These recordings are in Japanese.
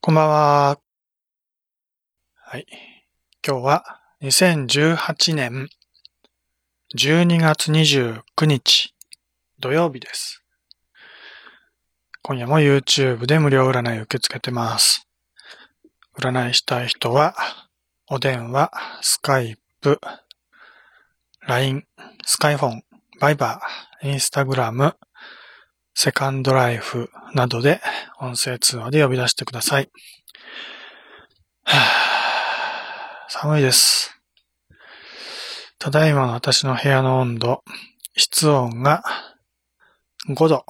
こんばんは。はい。今日は2018年12月29日土曜日です。今夜も YouTube で無料占い受け付けてます。占いしたい人は、お電話、スカイプ、LINE、スカイフォン、バイバー、インスタグラム、セカンドライフなどで音声通話で呼び出してください。は ぁ寒いです。ただいまの私の部屋の温度、室温が5度。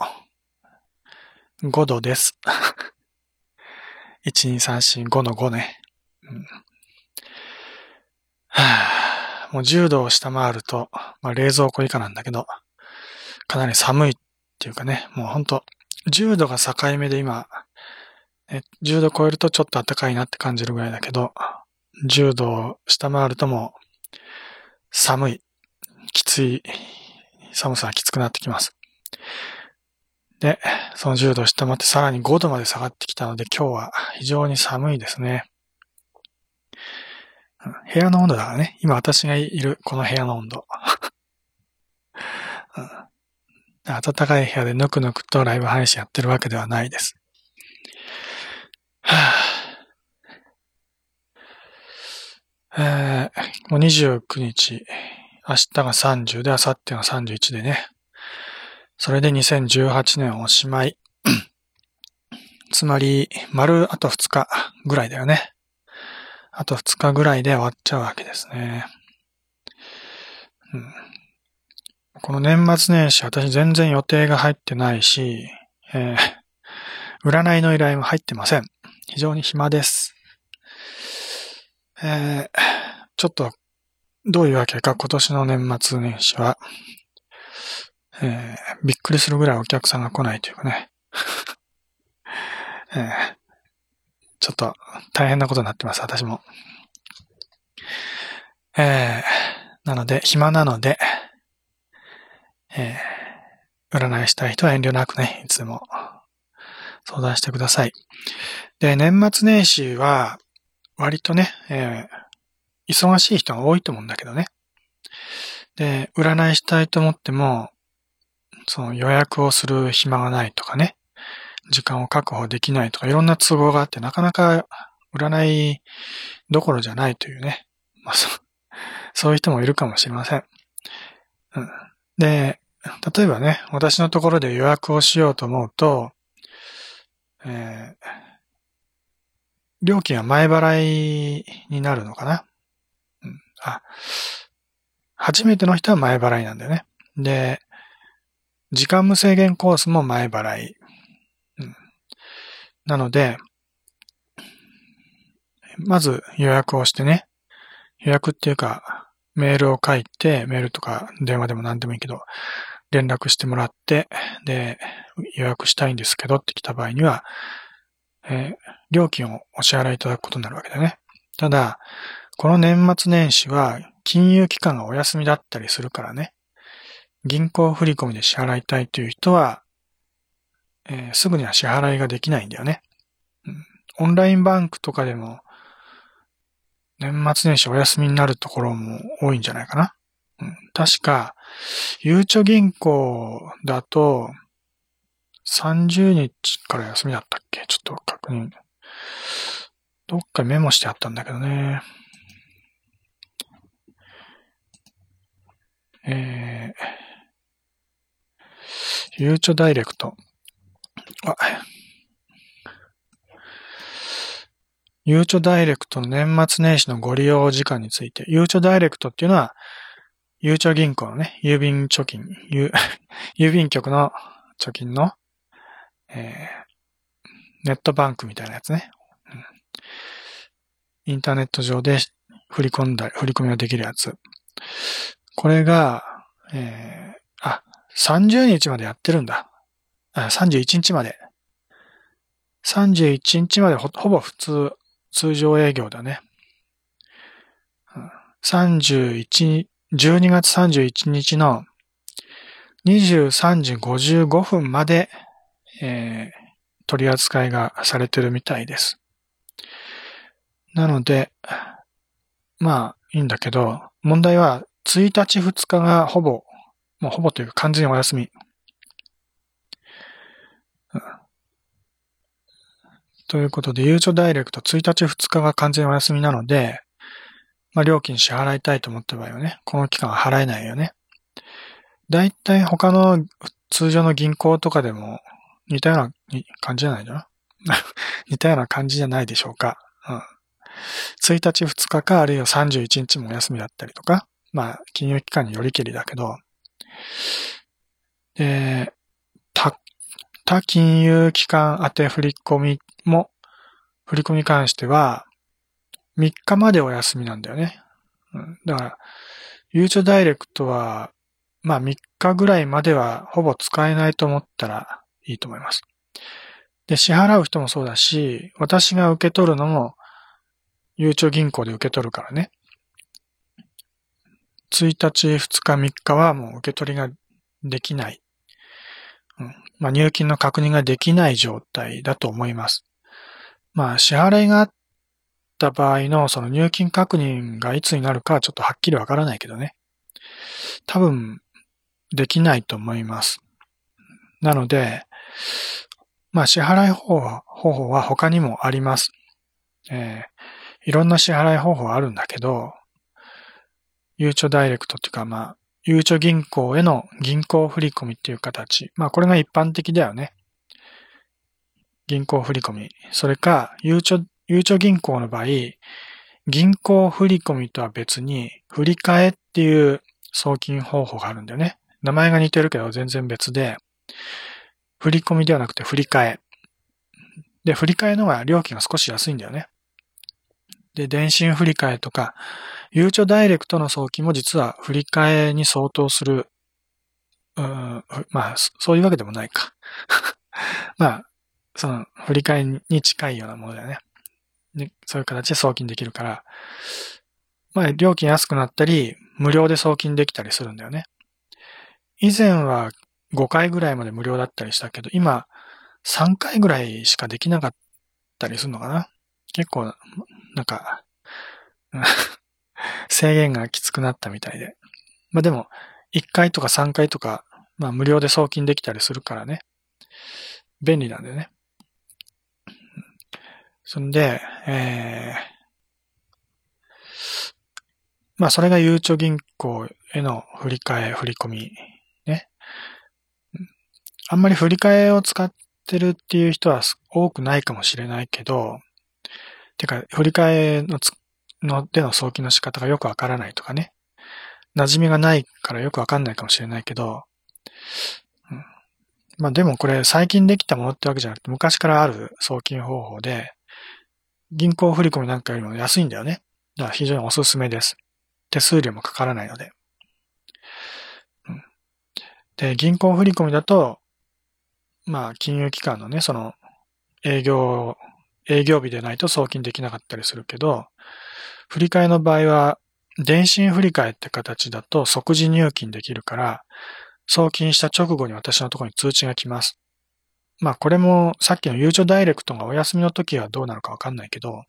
5度です。1,2,3,4,5の5ね。うんはぁ もう10度を下回ると、まあ、冷蔵庫以下なんだけど、かなり寒いっっていうかね、もうほんと、10度が境目で今、ね10度超えるとちょっと暖かいなって感じるぐらいだけど、10度を下回るともう、寒い、きつい、寒さがきつくなってきます。で、その10度を下回ってさらに5度まで下がってきたので今日は非常に寒いですね。部屋の温度だからね。今私がいるこの部屋の温度。暖かい部屋でぬくぬくとライブ配信やってるわけではないです。はぁえー、もう29日、明日が30で、明後日が31でね。それで2018年おしまい。つまり、丸あと2日ぐらいだよね。あと2日ぐらいで終わっちゃうわけですね。うんこの年末年始、私全然予定が入ってないし、えー占いの依頼も入ってません。非常に暇です。えーちょっと、どういうわけか今年の年末年始は、えーびっくりするぐらいお客さんが来ないというかね。えーちょっと大変なことになってます、私も。えーなので、暇なので、えー占いしたい人は遠慮なくね、いつも相談してください。で、年末年始は、割とね、えー忙しい人が多いと思うんだけどね。で、占いしたいと思っても、その予約をする暇がないとかね、時間を確保できないとか、いろんな都合があって、なかなか占いどころじゃないというね。まあ、そうそういう人もいるかもしれません。うん、で、例えばね、私のところで予約をしようと思うと、えー料金は前払いになるのかな、うん、あ、初めての人は前払いなんだよね。で、時間無制限コースも前払い。うん、なので、まず予約をしてね、予約っていうか、メールを書いて、メールとか電話でも何でもいいけど、連絡してもらって、で、予約したいんですけどって来た場合には、えー料金をお支払いいただくことになるわけだね。ただ、この年末年始は金融機関がお休みだったりするからね、銀行振込で支払いたいという人は、えーすぐには支払いができないんだよね。うんオンラインバンクとかでも、年末年始お休みになるところも多いんじゃないかな。うん確か、ゆうちょ銀行だと、30日から休みだったっけ？ちょっと確認。どっかメモしてあったんだけどね。えー、ゆうちょダイレクト。あ、ゆうちょダイレクトの年末年始のご利用時間について。ゆうちょダイレクトっていうのは、ゆうちょ銀行のね、郵便貯金、ゆ 郵便局の貯金の、えーネットバンクみたいなやつね。うんインターネット上で振り込んだり、振り込みができるやつ。これが、えーあ、30日までやってるんだ。あ31日まで。31日までほぼ普通、通常営業だね。31、12月31日の23時55分まで、えー取り扱いがされてるみたいです。なので、まあ、いいんだけど、問題は、1日2日がほぼ、もうほぼというか完全にお休み。ということで、ゆうちょダイレクト1日2日が完全お休みなので、まあ、料金支払いたいと思った場合はね、この期間は払えないよね。だいたい他の通常の銀行とかでも似たような感じじゃないの？似たような感じじゃないでしょうか。うん。1日2日か、あるいは31日もお休みだったりとか、まあ、金融機関によりけりだけど、で、他、他金融機関宛振り込みも、振り込みに関しては、3日までお休みなんだよね。うん、だから、ゆうちょダイレクトは、まあ3日ぐらいまではほぼ使えないと思ったらいいと思います。で、支払う人もそうだし、私が受け取るのも、ゆうちょ銀行で受け取るからね。1日、2日、3日はもう受け取りができない。まあ、入金の確認ができない状態だと思います。まあ、支払いがあった場合のその入金確認がいつになるかはちょっとはっきりわからないけどね。多分、できないと思います。なので、まあ、支払い方法は他にもあります。えー、いろんな支払い方法あるんだけど、ゆうちょダイレクトっていうか、まあ、ゆうちょ銀行への銀行振込っていう形。まあ、これが一般的だよね。銀行振込。それか、ゆうちょ、ゆうちょ銀行の場合、銀行振込とは別に、振り替えっていう送金方法があるんだよね。名前が似てるけど全然別で、振り込みではなくて振り替え。で、振り替えのが料金が少し安いんだよね。で、電信振り替えとか、ゆうちょダイレクトの送金も実は振り替えに相当する、うん、まあ、そういうわけでもないか。まあ、その、振り替えに近いようなものだよね。で、そういう形で送金できるから、まあ、料金安くなったり、無料で送金できたりするんだよね。以前は5回ぐらいまで無料だったりしたけど、今3回ぐらいしかできなかったりするのかな結構、なんか、制限がきつくなったみたいで。まあでも、1回とか3回とか、まあ無料で送金できたりするからね。便利なんだよね。そんで、えー、まあそれがゆうちょ銀行への振り替え、振り込みねあんまり振り替えを使ってるっていう人は多くないかもしれないけど、てか、振り替えのつのでの送金の仕方がよくわからないとかね。馴染みがないからよくわかんないかもしれないけど、うん、まあでもこれ最近できたものってわけじゃなくて昔からある送金方法で、銀行振込なんかよりも安いんだよね。だから非常におすすめです。手数料もかからないので。うん、で、銀行振込だと、まあ、金融機関のね、その、営業、営業日でないと送金できなかったりするけど、振り替えの場合は、電信振り替えって形だと即時入金できるから、送金した直後に私のところに通知が来ます。まあこれもさっきのゆうちょダイレクトがお休みの時はどうなるかわかんないけど、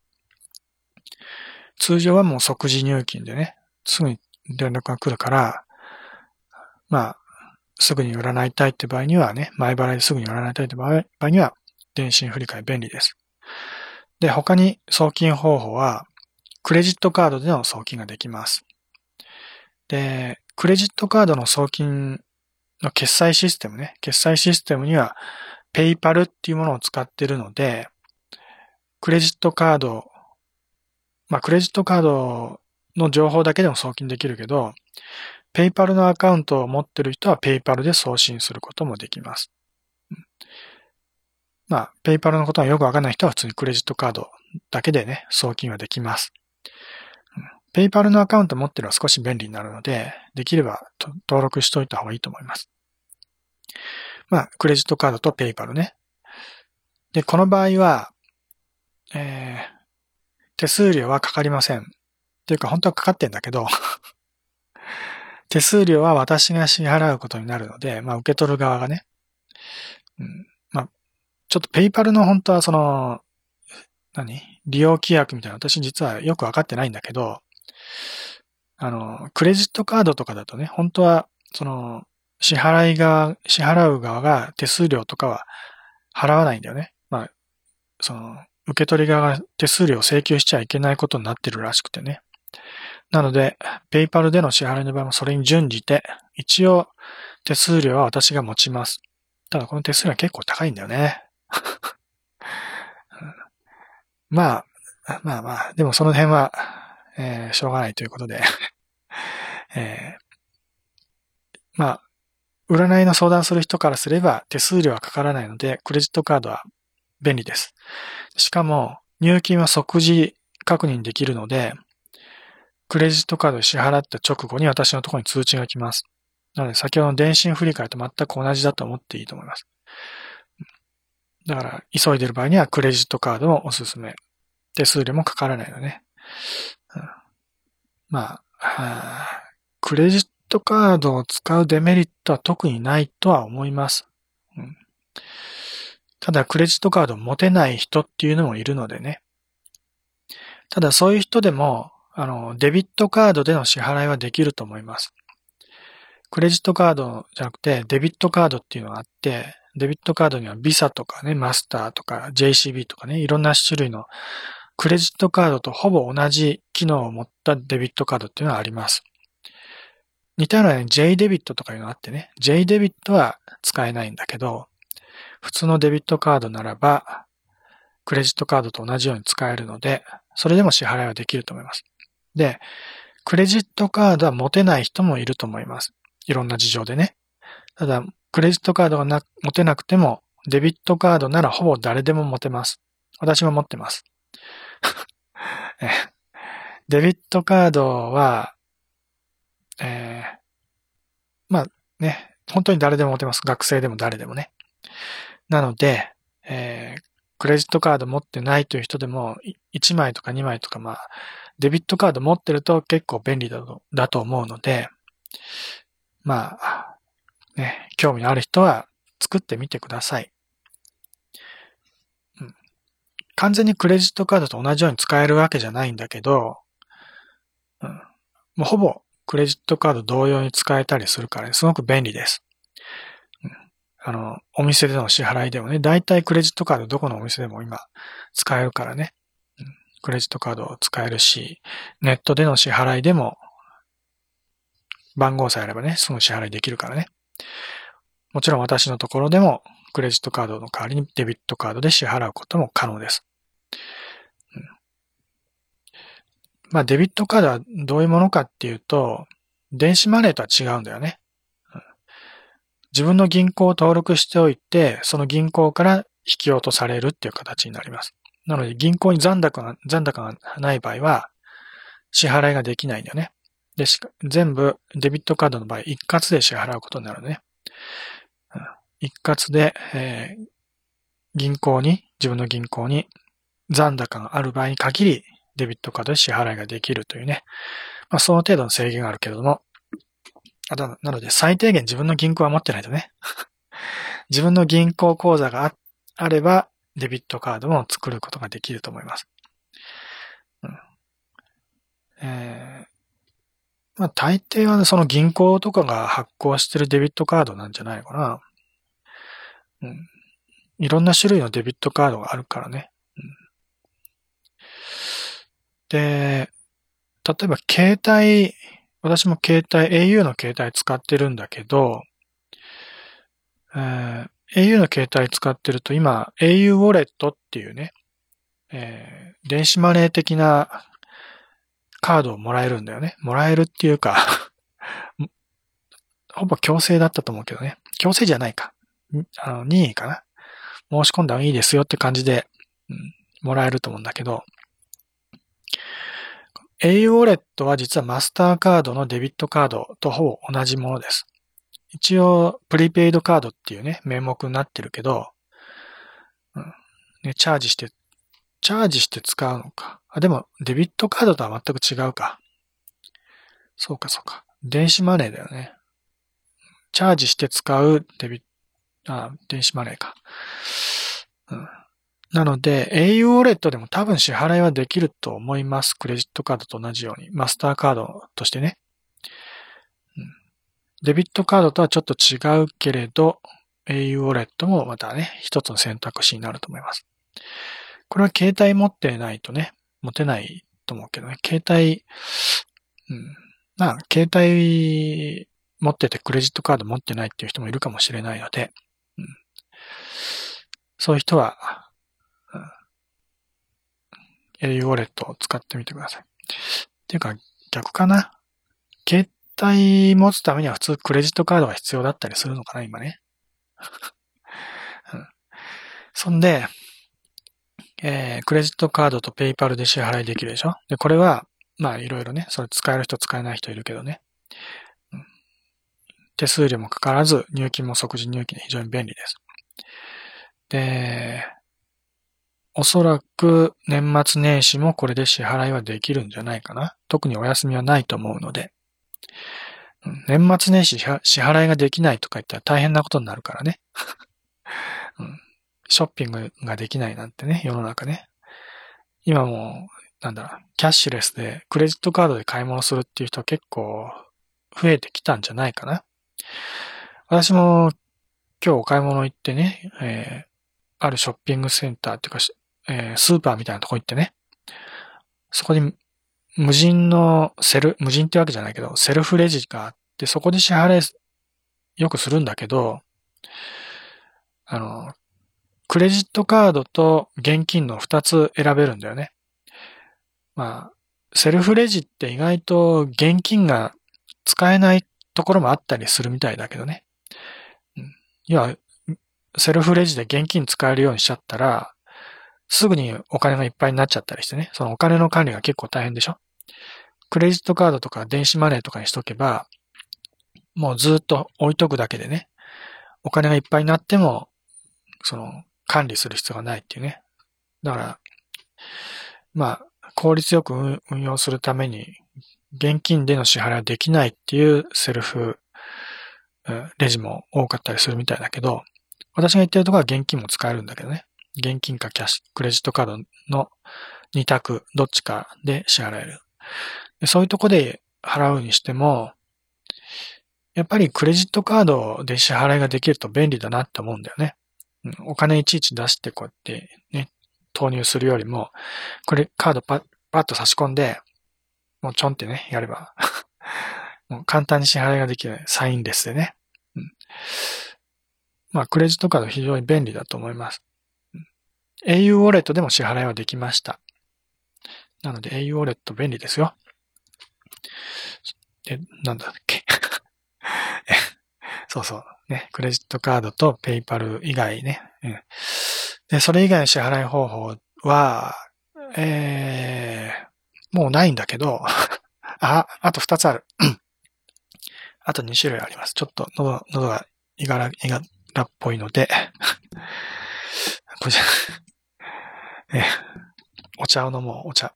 通常はもう即時入金でね、すぐに連絡が来るから、まあすぐに占いたいって場合にはね、前払いですぐに占いたいって場合には、電信振り替え便利です。で、他に送金方法は、クレジットカードでの送金ができます。で、クレジットカードの送金の決済システムね、決済システムには、ペイパルっていうものを使ってるので、クレジットカード、まあ、クレジットカードの情報だけでも送金できるけど、ペイパルのアカウントを持ってる人はペイパルで送信することもできます。まあ、ペイパルのことがよくわかんない人は普通にクレジットカードだけでね、送金はできます。ペイパルのアカウント持ってるのは少し便利になるので、できれば登録しといた方がいいと思います。まあ、クレジットカードとペイパルね。で、この場合は、えー、手数料はかかりません。っていうか、本当はかかってんだけど 手数料は私が支払うことになるので、まあ、受け取る側がね、うん、ちょっとペイパルの本当はその、何？利用規約みたいな、私実はよくわかってないんだけど、あの、クレジットカードとかだとね、本当は、その、支払い側、支払う側が手数料とかは払わないんだよね。まあ、その、受け取り側が手数料を請求しちゃいけないことになってるらしくてね。なので、ペイパルでの支払いの場合もそれに準じて、一応手数料は私が持ちます。ただこの手数料は結構高いんだよね。まあ、まあまあ、でもその辺は、えー、しょうがないということで えー、まあ、占いの相談する人からすれば手数料はかからないので、クレジットカードは便利です。しかも、入金は即時確認できるので、クレジットカードで支払った直後に私のところに通知が来ます。なので、先ほどの電信振り替えと全く同じだと思っていいと思います。だから、急いでる場合にはクレジットカードをおすすめ。手数料もかからないのね。うん、まあ、クレジットカードを使うデメリットは特にないとは思います。うん、ただ、クレジットカードを持てない人っていうのもいるのでね。ただ、そういう人でも、あの、デビットカードでの支払いはできると思います。クレジットカードじゃなくて、デビットカードっていうのがあって、デビットカードにはビサとかね、マスターとか JCB とかね、いろんな種類のクレジットカードとほぼ同じ機能を持ったデビットカードっていうのはあります。似たようなね、J デビットとかいうのがあってね、J デビットは使えないんだけど、普通のデビットカードならば、クレジットカードと同じように使えるので、それでも支払いはできると思います。で、クレジットカードは持てない人もいると思います。いろんな事情でね。ただ、クレジットカードがな持てなくても、デビットカードならほぼ誰でも持てます。私も持ってます。デビットカードは、えー、まあね、本当に誰でも持てます。学生でも誰でもね。なので、えー、クレジットカード持ってないという人でも、1枚とか2枚とか、まあ、デビットカード持ってると結構便利だとだと思うので、まあ、ね、興味のある人は作ってみてください。うん、完全にクレジットカードと同じように使えるわけじゃないんだけど、うん、もうほぼクレジットカード同様に使えたりするから、ね、すごく便利です。うん、あの、お店での支払いでもね、だいたいクレジットカードどこのお店でも今使えるからね、うん、クレジットカードを使えるし、ネットでの支払いでも番号さえあればね、すぐ支払いできるからね。もちろん私のところでもクレジットカードの代わりにデビットカードで支払うことも可能です。うん、まあデビットカードはどういうものかっていうと、電子マネーとは違うんだよね。うん、自分の銀行を登録しておいて、その銀行から引き落とされるっていう形になります。なので銀行に残高が残高がない場合は支払いができないんだよね。でしか、全部デビットカードの場合一括で支払うことになるね。一括で、えー、銀行に、自分の銀行に残高がある場合に限りデビットカードで支払いができるというね。まあ、その程度の制限があるけれども、あと、なので最低限自分の銀行は持ってないとね。自分の銀行口座があれば、デビットカードも作ることができると思います。うんえー、まあ大抵は、ね、その銀行とかが発行してるデビットカードなんじゃないかな。うん。いろんな種類のデビットカードがあるからね。うん、で、例えば携帯、私も携帯、au の携帯使ってるんだけど、えー、au の携帯使ってると今、au ウォレットっていうね、えー、電子マネー的なカードをもらえるんだよね。もらえるっていうか ほぼ強制だったと思うけどね。強制じゃないか。あの、任意かな。申し込んだらいいですよって感じで、うん、もらえると思うんだけど、au ウォレットは実はマスターカードのデビットカードとほぼ同じものです。一応、プリペイドカードっていうね、名目になってるけど、うん、ね、チャージしてチャージして使うのか。あ、でも、デビットカードとは全く違うか。そうか、そうか。電子マネーだよね。チャージして使うデビット、あ、電子マネーか。うん。なので、au ウォレットでも多分支払いはできると思います。クレジットカードと同じように。マスターカードとしてね。うん、デビットカードとはちょっと違うけれど、au ウォレットもまたね、一つの選択肢になると思います。これは携帯持ってないとね、持てないと思うけどね、携帯、うん、まあ、携帯持っててクレジットカード持ってないっていう人もいるかもしれないので、うん、そういう人は、うん au ウォレットを使ってみてください。っていうか、逆かな。携帯持つためには普通クレジットカードが必要だったりするのかな、今ね。うん、そんで、えー、クレジットカードとペイパルで支払いできるでしょ？で、これは、まあいろいろね、それ使える人使えない人いるけどね。手数料もかからず、入金も即時入金で非常に便利です。で、おそらく年末年始もこれで支払いはできるんじゃないかな。特にお休みはないと思うので。年末年始支払いができないとか言ったら大変なことになるからね。うん、ショッピングができないなんてね、世の中ね。今も、なんだろう、キャッシュレスでクレジットカードで買い物するっていう人結構増えてきたんじゃないかな。私も今日お買い物行ってね、えー、あるショッピングセンターっていうか、えー、スーパーみたいなとこ行ってね、そこに無人のセル、無人ってわけじゃないけど、セルフレジがあって、そこで支払いよくするんだけど、あの、クレジットカードと現金の二つ選べるんだよね。まあ、セルフレジって意外と現金が使えないところもあったりするみたいだけどね。うん、要は、セルフレジで現金使えるようにしちゃったら、すぐにお金がいっぱいになっちゃったりしてね、そのお金の管理が結構大変でしょクレジットカードとか電子マネーとかにしとけば、もうずっと置いとくだけでね、お金がいっぱいになっても、その、管理する必要がないっていうね。だから、まあ、効率よく運用するために、現金での支払いはできないっていうセルフレジも多かったりするみたいだけど、私が言ってるところは現金も使えるんだけどね。現金かキャッシュ、クレジットカードの2択、どっちかで支払える。そういうとこで払うにしても、やっぱりクレジットカードで支払いができると便利だなって思うんだよね。お金いちいち出してこうやってね、投入するよりも、これカードパッ、パッと差し込んで、もうちょんってね、やれば もう簡単に支払いができる。サインレスでね。うん、まあ、クレジットカード非常に便利だと思います。au ウォレットでも支払いはできました。なので au ウォレット便利ですよ。え、なんだっけ そうそう。ね、クレジットカードとペイパル以外ね。うん、で、それ以外の支払い方法は、えー、もうないんだけど、あ、あと二つある。あと二種類あります。ちょっと喉、喉がいがら、いがらっぽいのでこれじゃ、え、お茶を飲もう、お茶。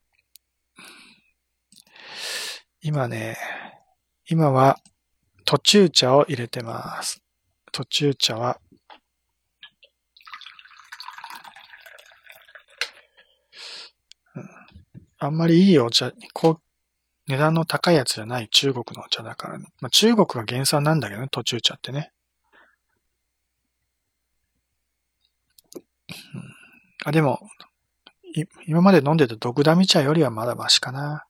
今ね、今は途中茶を入れてます。途中茶は、あんまりいいお茶、こう、値段の高いやつじゃない中国のお茶だからね。まあ、中国が原産なんだけどね、途中茶ってね。あ、でも、今まで飲んでた毒ダミ茶よりはまだマシかな。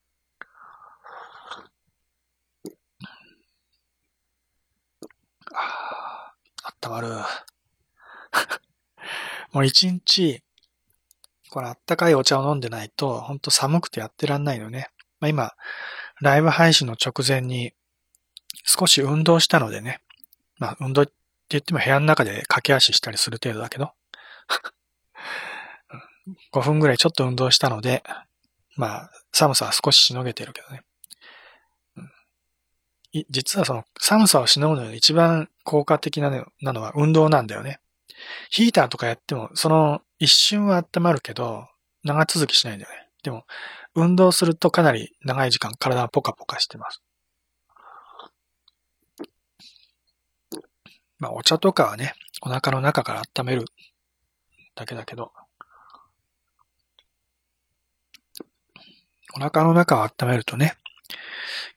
ああったまる。もう一日、これあったかいお茶を飲んでないと、ほんと寒くてやってらんないのね。まあ、今、ライブ配信の直前に少し運動したのでね。まあ、運動って言っても部屋の中で駆け足したりする程度だけど。5分ぐらいちょっと運動したので、まあ、寒さは少ししのげてるけどね。実はその寒さをしのぐのに一番効果的なのは運動なんだよね。ヒーターとかやっても、その一瞬は温まるけど、長続きしないんだよね。でも、運動するとかなり長い時間体はポカポカしてます。まあ、お茶とかはね、お腹の中から温めるだけだけど、お腹の中を温めるとね、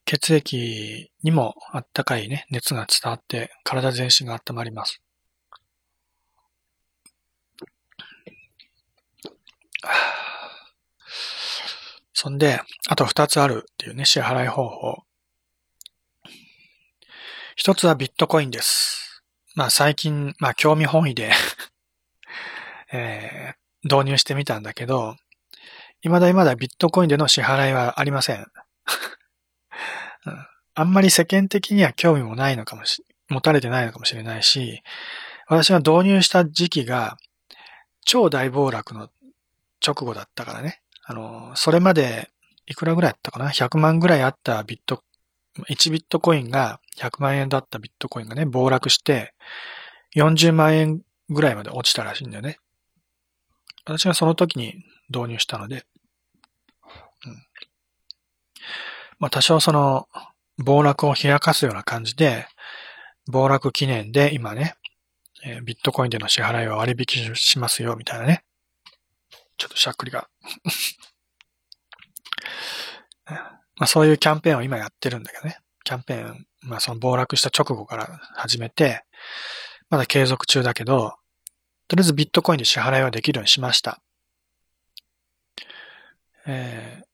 血液にもあったかいね、熱が伝わって体全身が温まります。そんで、あと二つあるっていうね、支払い方法。一つはビットコインです。まあ最近、まあ興味本位で えー、導入してみたんだけど、未だ未だビットコインでの支払いはありません。あんまり世間的には興味もないのかもし、持たれてないのかもしれないし、私が導入した時期が超大暴落の直後だったからね。あの、それまでいくらぐらいあったかな ?100 万ぐらいあったビット、1ビットコインが100万円だったビットコインがね、暴落して、40万円ぐらいまで落ちたらしいんだよね。私がその時に導入したので、うん。まあ多少その、暴落を開かすような感じで、暴落記念で今ね、え、ビットコインでの支払いを割引しますよ、みたいなね。ちょっとしゃっくりが まあそういうキャンペーンを今やってるんだけどね。キャンペーン、まあその暴落した直後から始めて、まだ継続中だけど、とりあえずビットコインで支払いはできるようにしました。えー、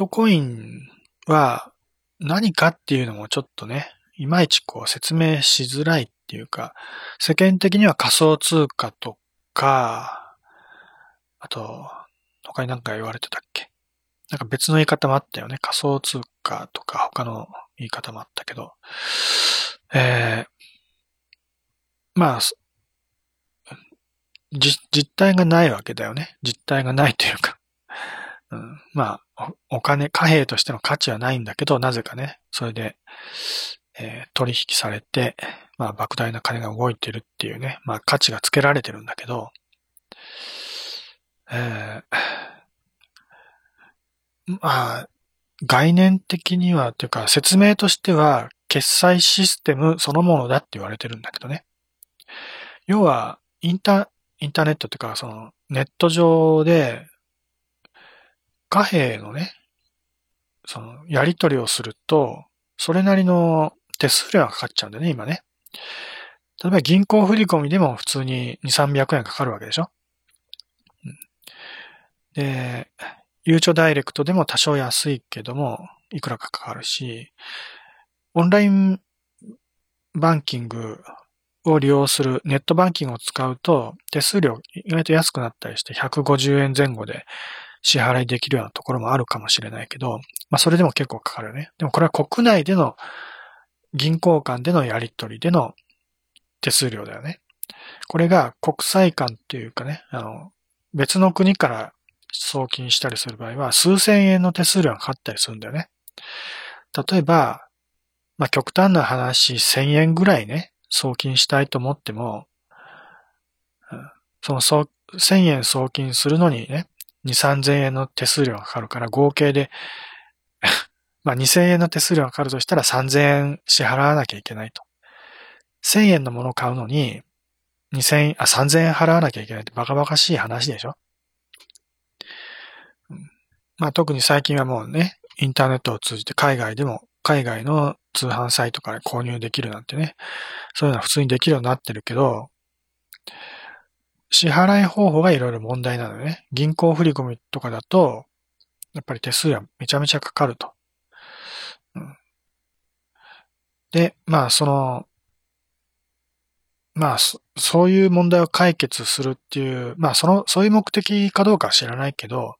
トコインは何かっていうのもちょっとね、いまいちこう説明しづらいっていうか、世間的には仮想通貨とか、あと、他に何か言われてたっけ？なんか別の言い方もあったよね。仮想通貨とか他の言い方もあったけど、えー、まあ、実態がないわけだよね。実態がないというか。うん、まあ、お金、貨幣としての価値はないんだけど、なぜかね、それで、えー、取引されて、まあ、莫大な金が動いてるっていうね、まあ、価値がつけられてるんだけど、えー、まあ、概念的には、というか、説明としては、決済システムそのものだって言われてるんだけどね。要は、インター、インターネットっていうか、その、ネット上で、貨幣のね、その、やり取りをすると、それなりの手数料がかかっちゃうんだよね、今ね。例えば銀行振込でも普通に2、300円かかるわけでしょ？で、ゆうちょダイレクトでも多少安いけども、いくらかかかるし、オンラインバンキングを利用するネットバンキングを使うと手数料意外と安くなったりして150円前後で支払いできるようなところもあるかもしれないけど、まあそれでも結構かかるよね。でもこれは国内での銀行間でのやり取りでの手数料だよね。これが国際間っていうかね、あの、別の国から送金したりする場合は数千円の手数料がかかったりするんだよね。例えば、まあ極端な話1000円ぐらいね、送金したいと思っても、その1000円送金するのにね、2、3000円の手数料がかかるから合計で まあ2000円の手数料がかかるとしたら3000円支払わなきゃいけないと。1000円のものを買うのに2000円、あ、3000円払わなきゃいけないってバカバカしい話でしょ、まあ特に最近はもうね、インターネットを通じて海外でも、海外の通販サイトから購入できるなんてね、そういうのは普通にできるようになってるけど、支払い方法がいろいろ問題なのね。銀行振込とかだと、やっぱり手数料めちゃめちゃかかると。うん、で、まあその、まあそそういう問題を解決するっていう、まあその、そういう目的かどうかは知らないけど、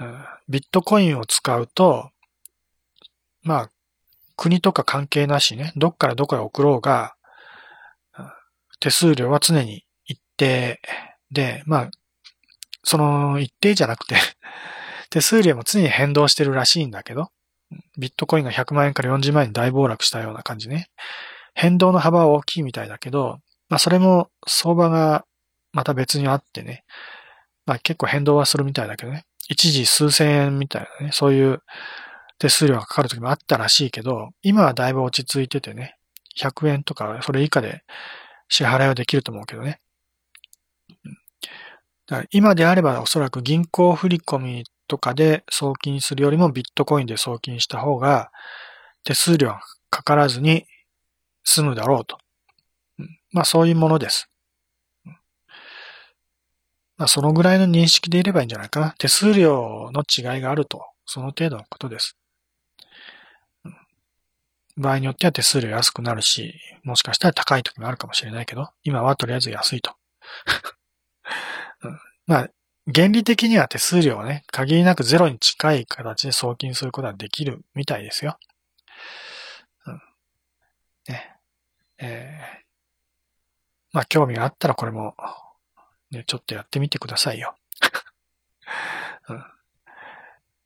うん、ビットコインを使うと、まあ国とか関係なしね、どっからどこへ送ろうが、手数料は常に定で、まあ、その一定じゃなくて手数料も常に変動してるらしいんだけど、ビットコインが100万円から40万円に大暴落したような感じね。変動の幅は大きいみたいだけど、まあそれも相場がまた別にあってね、まあ結構変動はするみたいだけどね。一時数千円みたいなね、そういう手数料がかかる時もあったらしいけど、今はだいぶ落ち着いててね、100円とかそれ以下で支払いはできると思うけどね。だから今であればおそらく銀行振込とかで送金するよりもビットコインで送金した方が手数料かからずに済むだろうと。まあそういうものです。まあそのぐらいの認識でいればいいんじゃないかな。手数料の違いがあると、その程度のことです。場合によっては手数料安くなるし、もしかしたら高い時もあるかもしれないけど、今はとりあえず安いと。まあ、原理的には手数料はね、限りなくゼロに近い形で送金することはできるみたいですよ。うん。ね。えー、まあ、興味があったらこれも、ね、ちょっとやってみてくださいよ。うん、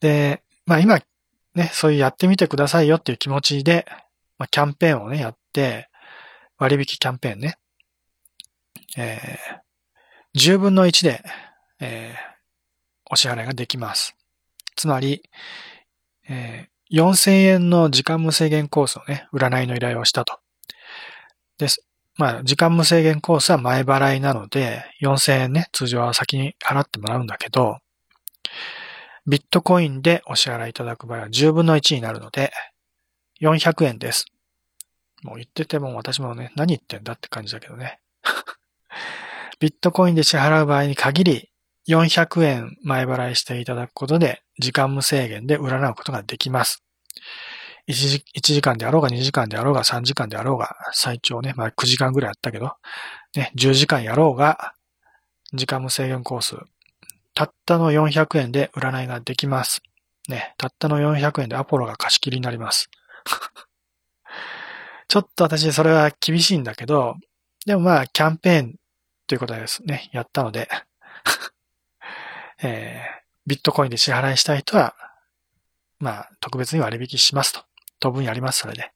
で、まあ今、ね、そういうやってみてくださいよっていう気持ちで、まあ、キャンペーンをね、やって、割引キャンペーンね。えー、10分の1で、えー、お支払いができます。つまり、えー、4000円の時間無制限コースをね、占いの依頼をしたと。です。まあ、時間無制限コースは前払いなので、4000円ね、通常は先に払ってもらうんだけど、ビットコインでお支払いいただく場合は10分の1になるので、400円です。もう言ってても私もね、何言ってんだって感じだけどね。ビットコインで支払う場合に限り、400円前払いしていただくことで、時間無制限で占うことができます。1時 ,1 時間であろうが2時間であろうが3時間であろうが、最長ね、まあ9時間ぐらいあったけど、ね、10時間やろうが、時間無制限コース、たったの400円で占いができます。ね、たったの400円でアポロが貸し切りになります。ちょっと私それは厳しいんだけど、でもまあキャンペーンということですね、やったのでえー、ビットコインで支払いしたい人は、まあ特別に割引しますと。当分やります、それで。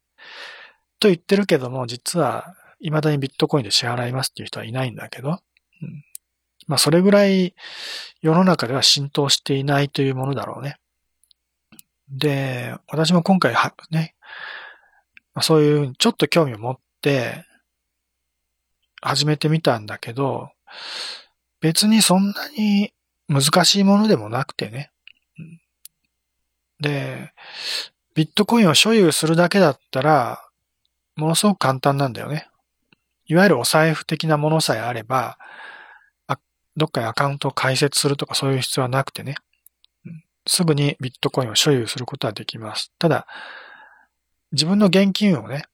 と言ってるけども、実は、未だにビットコインで支払いますっていう人はいないんだけど、うん、まあ、それぐらい世の中では浸透していないというものだろうね。で、私も今回は、ね、そういうちょっと興味を持って始めてみたんだけど、別にそんなに難しいものでもなくてね。で、ビットコインを所有するだけだったら、ものすごく簡単なんだよね。いわゆるお財布的なものさえあれば、どっかにアカウントを開設するとかそういう必要はなくてね。すぐにビットコインを所有することはできます。ただ、自分の現金をね、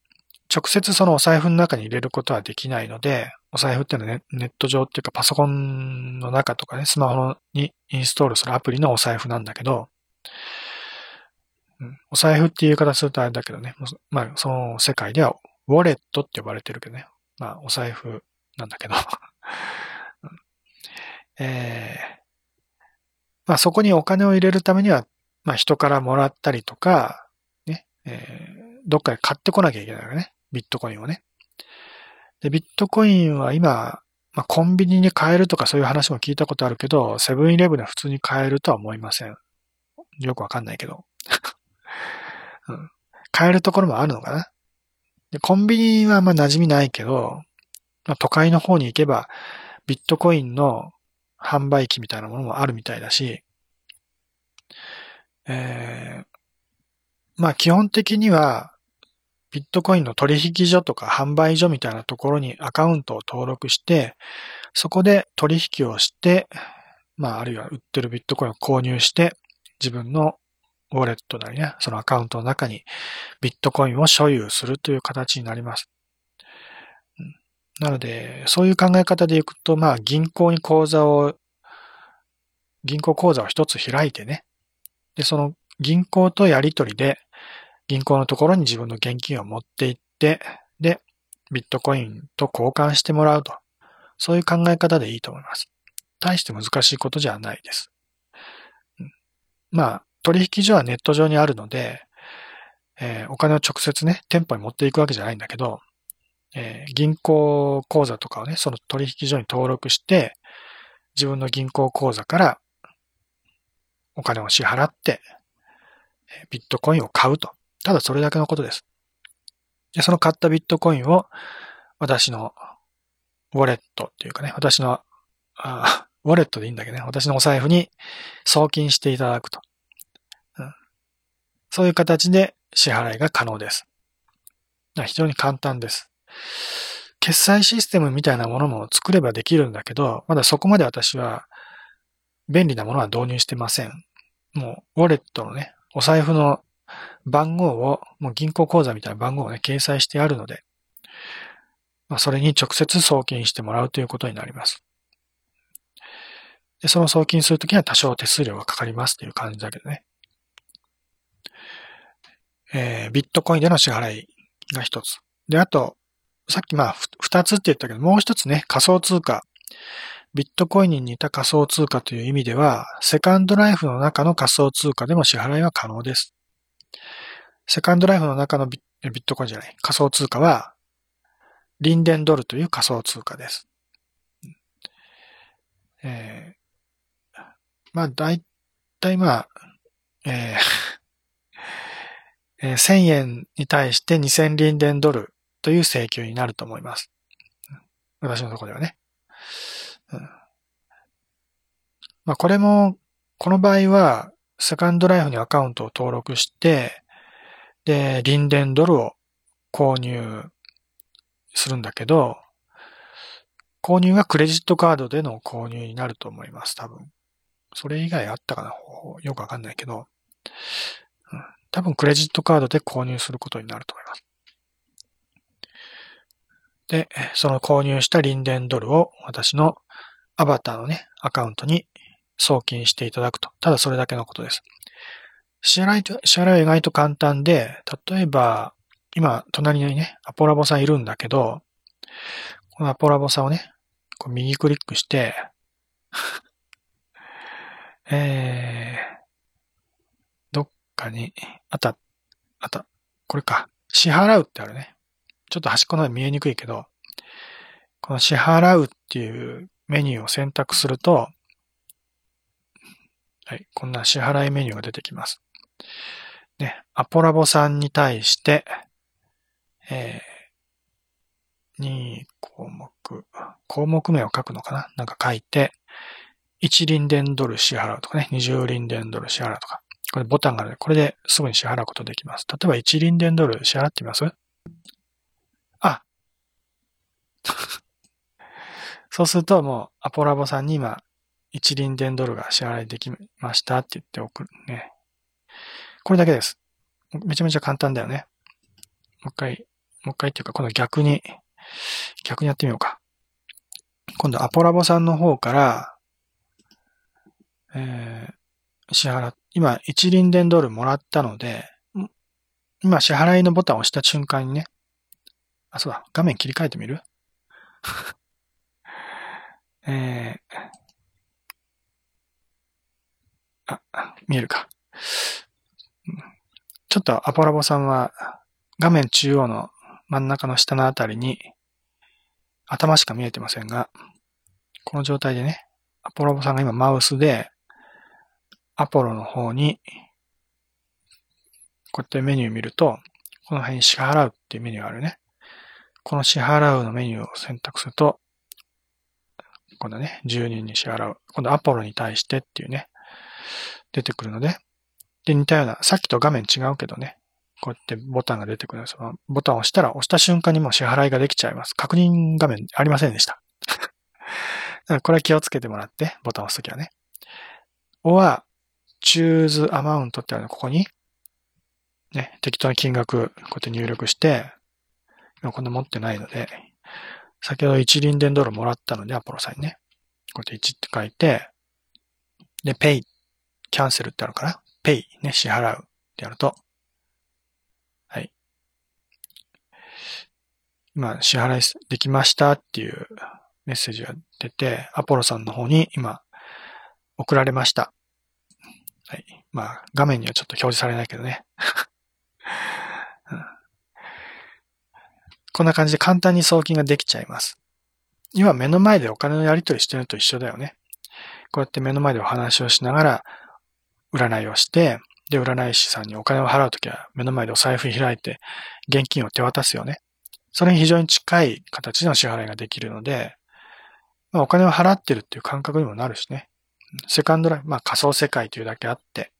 直接そのお財布の中に入れることはできないので、お財布っていうのは、ネット上っていうかパソコンの中とかね、スマホにインストールするアプリのお財布なんだけど、お財布っていう言い方するとあれだけどね、まあ、その世界ではウォレットって呼ばれてるけどね、まあ、お財布なんだけど、え、まあ、そこにお金を入れるためには、まあ、人からもらったりとか、ね、えー、どっかで買ってこなきゃいけないよね、ビットコインをね。で、ビットコインは今、まあ、コンビニに買えるとかそういう話も聞いたことあるけど、セブンイレブンで普通に買えるとは思いません。よくわかんないけど。うん。買えるところもあるのかな。でコンビニはあんま馴染みないけど、まあ、都会の方に行けば、ビットコインの販売機みたいなものもあるみたいだし、えー、まあ基本的には、ビットコインの取引所とか販売所みたいなところにアカウントを登録して、そこで取引をして、まああるいは売ってるビットコインを購入して、自分のウォレットなりね、そのアカウントの中にビットコインを所有するという形になります。なので、そういう考え方でいくと、まあ、銀行に口座を、銀行口座を一つ開いてね。で、その銀行とやりとりで、銀行のところに自分の現金を持っていって、で、ビットコインと交換してもらうと。そういう考え方でいいと思います。大して難しいことじゃないです。まあ、取引所はネット上にあるので、えー、お金を直接ね、店舗に持っていくわけじゃないんだけど、えー、銀行口座とかをね、その取引所に登録して、自分の銀行口座からお金を支払って、ビットコインを買うと。ただそれだけのことです。で、その買ったビットコインを私のウォレットっていうかね、私のあ ウォレットでいいんだけどね、私のお財布に送金していただくと。うん、そういう形で支払いが可能です。非常に簡単です。決済システムみたいなものも作ればできるんだけど、まだそこまで私は便利なものは導入してません。もう、ウォレットのね、お財布の番号を、もう銀行口座みたいな番号をね、掲載してあるので、まあ、それに直接送金してもらうということになります。で、その送金するときには多少手数料がかかりますっていう感じだけどね。えー、ビットコインでの支払いが一つ。で、あと、さっきまあ、二つって言ったけど、もう一つね、仮想通貨。ビットコインに似た仮想通貨という意味では、セカンドライフの中の仮想通貨でも支払いは可能です。セカンドライフの中のビットコインじゃない、仮想通貨は、リンデンドルという仮想通貨です。えー、まあ、だいたいまあ、えー えー、1000円に対して2000リンデンドルという請求になると思います。私のところではね。うん、まあ、これも、この場合は、セカンドライフにアカウントを登録して、で、リンデンドルを購入するんだけど、購入はクレジットカードでの購入になると思います、多分。それ以外あったかな？よくわかんないけど、うん、多分クレジットカードで購入することになると思います。で、その購入したリンデンドルを私のアバターのね、アカウントに送金していただくと。ただそれだけのことです。支払いと、支払いは意外と簡単で、例えば、今、隣にね、アポラボさんいるんだけど、このアポラボさんをね、こう右クリックして、えー、どっかに、あった、あった、これか、支払うってあるね。ちょっと端っこの方見えにくいけど、この支払うっていうメニューを選択すると、はい、こんな支払いメニューが出てきます。ね、アポラボさんに対して、えー、2項目、項目名を書くのかな？なんか書いて、1輪電ドル支払うとかね、20輪電ドル支払うとか、これボタンがあるので、これですぐに支払うことできます。例えば1輪電ドル支払ってみます？あ。そうするともうアポラボさんに今、一輪電ドルが支払いできましたって言って送るね。これだけです。めちゃめちゃ簡単だよね。もう一回、もう一回っていうか、今度逆に、逆にやってみようか。今度アポラボさんの方から、えー、支払、今一輪電ドルもらったので、今支払いのボタンを押した瞬間にね、あ、そうだ、画面切り替えてみる？えー、あ、見えるか。ちょっとアポラボさんは画面中央の真ん中の下のあたりに頭しか見えてませんが、この状態でね、アポラボさんが今マウスでアポロの方にこうやってメニュー見ると、この辺に支払うっていうメニューがあるね。この支払うのメニューを選択すると、今度ね、10人に支払う。今度アポロに対してっていうね、出てくるので、で、似たような、さっきと画面違うけどね、こうやってボタンが出てくるんです。ボタンを押したら、押した瞬間にもう支払いができちゃいます。確認画面ありませんでした。だからこれは気をつけてもらって、ボタンを押すときはね。or, choose amount ってあるの、ここに、ね、適当な金額、こうやって入力して、今こんな持ってないので、先ほど一輪電ドルもらったので、アポロさんにね。こうやって1って書いて、で、pay、キャンセルってあるから、pay ね、支払うってやると、はい。今、支払いできましたっていうメッセージが出て、アポロさんの方に今、送られました。はい。まあ、画面にはちょっと表示されないけどね。こんな感じで簡単に送金ができちゃいます。今目の前でお金のやり取りしてるのと一緒だよね。こうやって目の前でお話をしながら占いをして、で、占い師さんにお金を払うときは目の前でお財布開いて現金を手渡すよね。それに非常に近い形での支払いができるので、まあ、お金を払ってるっていう感覚にもなるしね。セカンドライフ、まあ仮想世界というだけあって、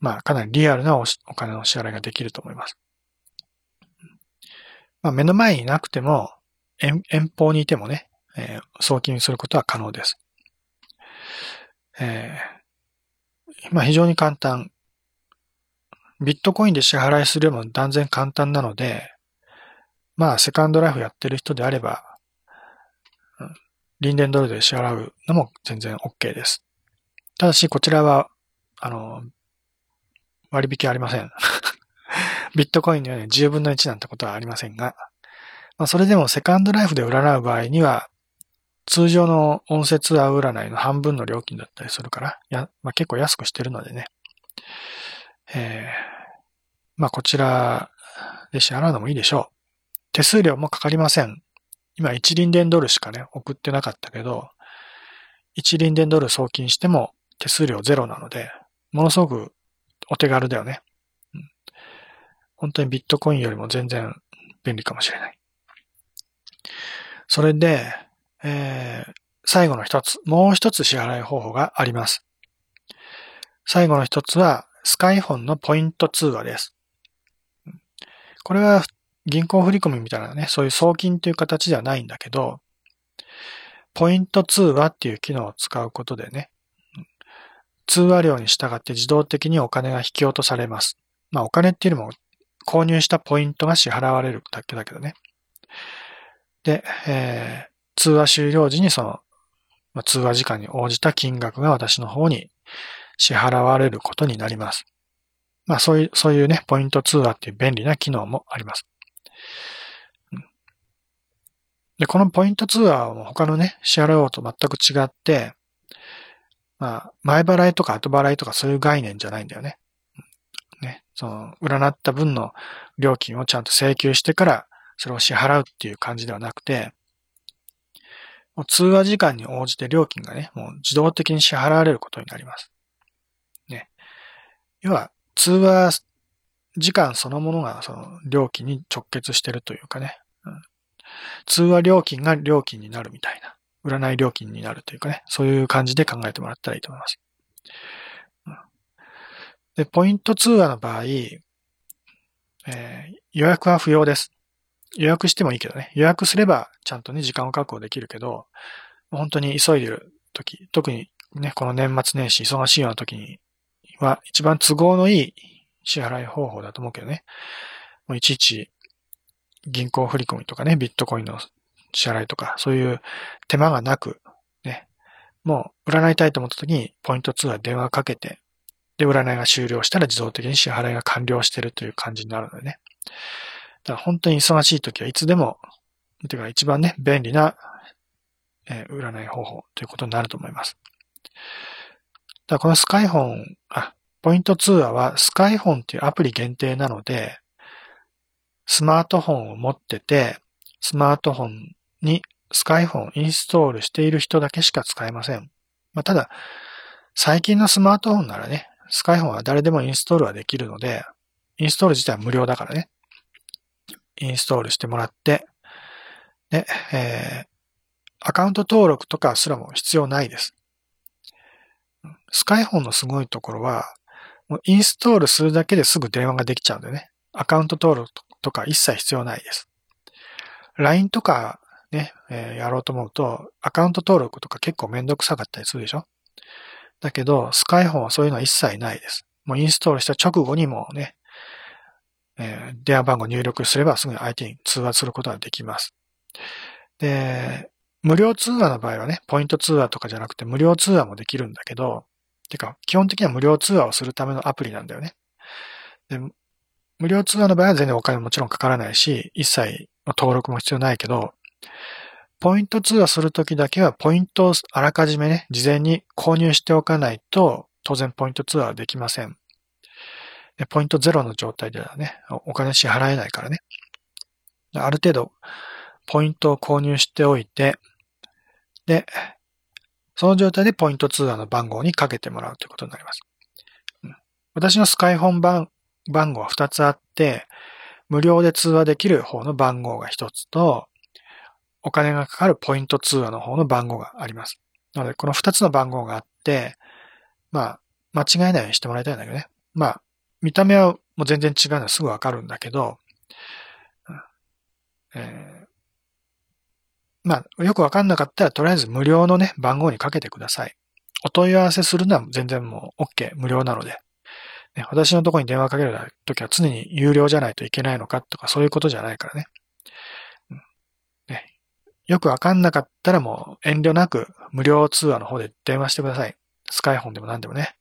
まあかなりリアルなお金の支払いができると思います。まあ目の前にいなくても、遠方にいてもね、えー、送金することは可能です。えー、まあ非常に簡単。ビットコインで支払いするよりも断然簡単なので、まあセカンドライフやってる人であれば、リンデンドルで支払うのも全然 OK です。ただし、こちらは、あの、割引ありません。ビットコインのように10分の1なんてことはありませんが、まあ、それでもセカンドライフで占う場合には、通常の音節ア占いの半分の料金だったりするから、やまあ、結構安くしてるのでね。えー、まあこちらで支払うのもいいでしょう。手数料もかかりません。今1輪電ドルしかね、送ってなかったけど、1輪電ドル送金しても手数料ゼロなので、ものすごくお手軽だよね。うん、本当にビットコインよりも全然便利かもしれない。それで、えー、最後の一つ、もう一つ支払い方法があります。最後の一つは、スカイフォンのポイント通話です。これは銀行振込みたいなね、そういう送金という形ではないんだけど、ポイント通話っていう機能を使うことでね、通話料に従って自動的にお金が引き落とされます。まあお金っていうよりも購入したポイントが支払われるだけだけどね。で、えー、通話終了時にその、まあ、通話時間に応じた金額が私の方に支払われることになります。まあそういう、そういうね、ポイント通話っていう便利な機能もあります。で、このポイント通話は他のね、支払おうと全く違って、まあ、前払いとか後払いとかそういう概念じゃないんだよね。ね、その、占った分の料金をちゃんと請求してから、それを支払うっていう感じではなくて、もう通話時間に応じて料金がね、もう自動的に支払われることになります。ね。要は、通話時間そのものがその料金に直結してるというかね。うん、通話料金が料金になるみたいな。占い料金になるというかね。そういう感じで考えてもらったらいいと思います。うん、で、ポイント通話の場合、えー、予約は不要です。予約してもいいけどね。予約すればちゃんとね、時間を確保できるけど、本当に急いでる時、特にね、この年末年始忙しいような時には一番都合のいい支払い方法だと思うけどね。もういちいち銀行振込とかね、ビットコインの支払いとか、そういう手間がなく、ね、もう占いたいと思った時にポイント2は電話かけて、で、占いが終了したら自動的に支払いが完了してるという感じになるのでね。だから本当に忙しい時はいつでも、てか一番ね、便利な、えー、占い方法ということになると思います。だからこのスカイフォン、あ、ポイント通話はスカイフォンっていうアプリ限定なので、スマートフォンを持ってて、スマートフォンにスカイフォンインストールしている人だけしか使えません。まあ、ただ、最近のスマートフォンならね、スカイフォンは誰でもインストールはできるので、インストール自体は無料だからね。インストールしてもらって、で、えー、アカウント登録とかすらも必要ないです。スカイフォンのすごいところは、もうインストールするだけですぐ電話ができちゃうんでね。アカウント登録とか一切必要ないです。LINE とかね、えー、やろうと思うと、アカウント登録とか結構めんどくさかったりするでしょ？だけど、スカイフォンはそういうのは一切ないです。もうインストールした直後にもね、えー、電話番号入力すればすぐに相手に通話することができます。で、無料通話の場合はね、ポイント通話とかじゃなくて無料通話もできるんだけど、てか、基本的には無料通話をするためのアプリなんだよね。で無料通話の場合は全然お金もちろんかからないし、一切登録も必要ないけど、ポイント通話するときだけはポイントをあらかじめね、事前に購入しておかないと、当然ポイント通話はできません。ポイントゼロの状態ではね、お金支払えないからね。ある程度、ポイントを購入しておいて、で、その状態でポイント通話の番号にかけてもらうということになります。私のスカイフォン番番号は2つあって、無料で通話できる方の番号が1つと、お金がかかるポイント通話の方の番号があります。なので、この2つの番号があって、まあ、間違えないようにしてもらいたいんだけどね。まあ、見た目はもう全然違うのはすぐわかるんだけど、えー、まあ、よくわかんなかったら、とりあえず無料のね、番号にかけてください。お問い合わせするのは全然もう OK、無料なので。ね、私のとこに電話かけるときは常に有料じゃないといけないのかとかそういうことじゃないからね。ねよくわかんなかったらもう遠慮なく無料通話の方で電話してください。スカイフォンでも何でもね。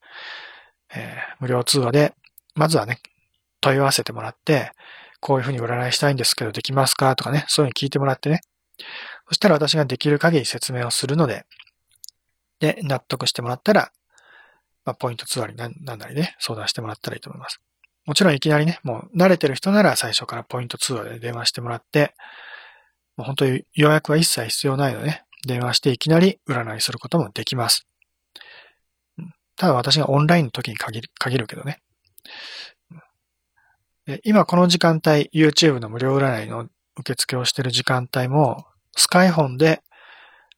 えー、無料通話で、まずはね、問い合わせてもらって、こういうふうに占いしたいんですけどできますかとかね、そういうふうに聞いてもらってね。そしたら私ができる限り説明をするので、で、納得してもらったら、まあ、ポイントツアーになんなりね、相談してもらったらいいと思います。もちろんいきなりね、もう慣れてる人なら最初からポイントツアーで電話してもらって、もう本当に予約は一切必要ないので、ね、電話していきなり占いすることもできます。ただ私がオンラインの時に限る限るけどね。今この時間帯、YouTube の無料占いの受付をしている時間帯も、スカイフォンで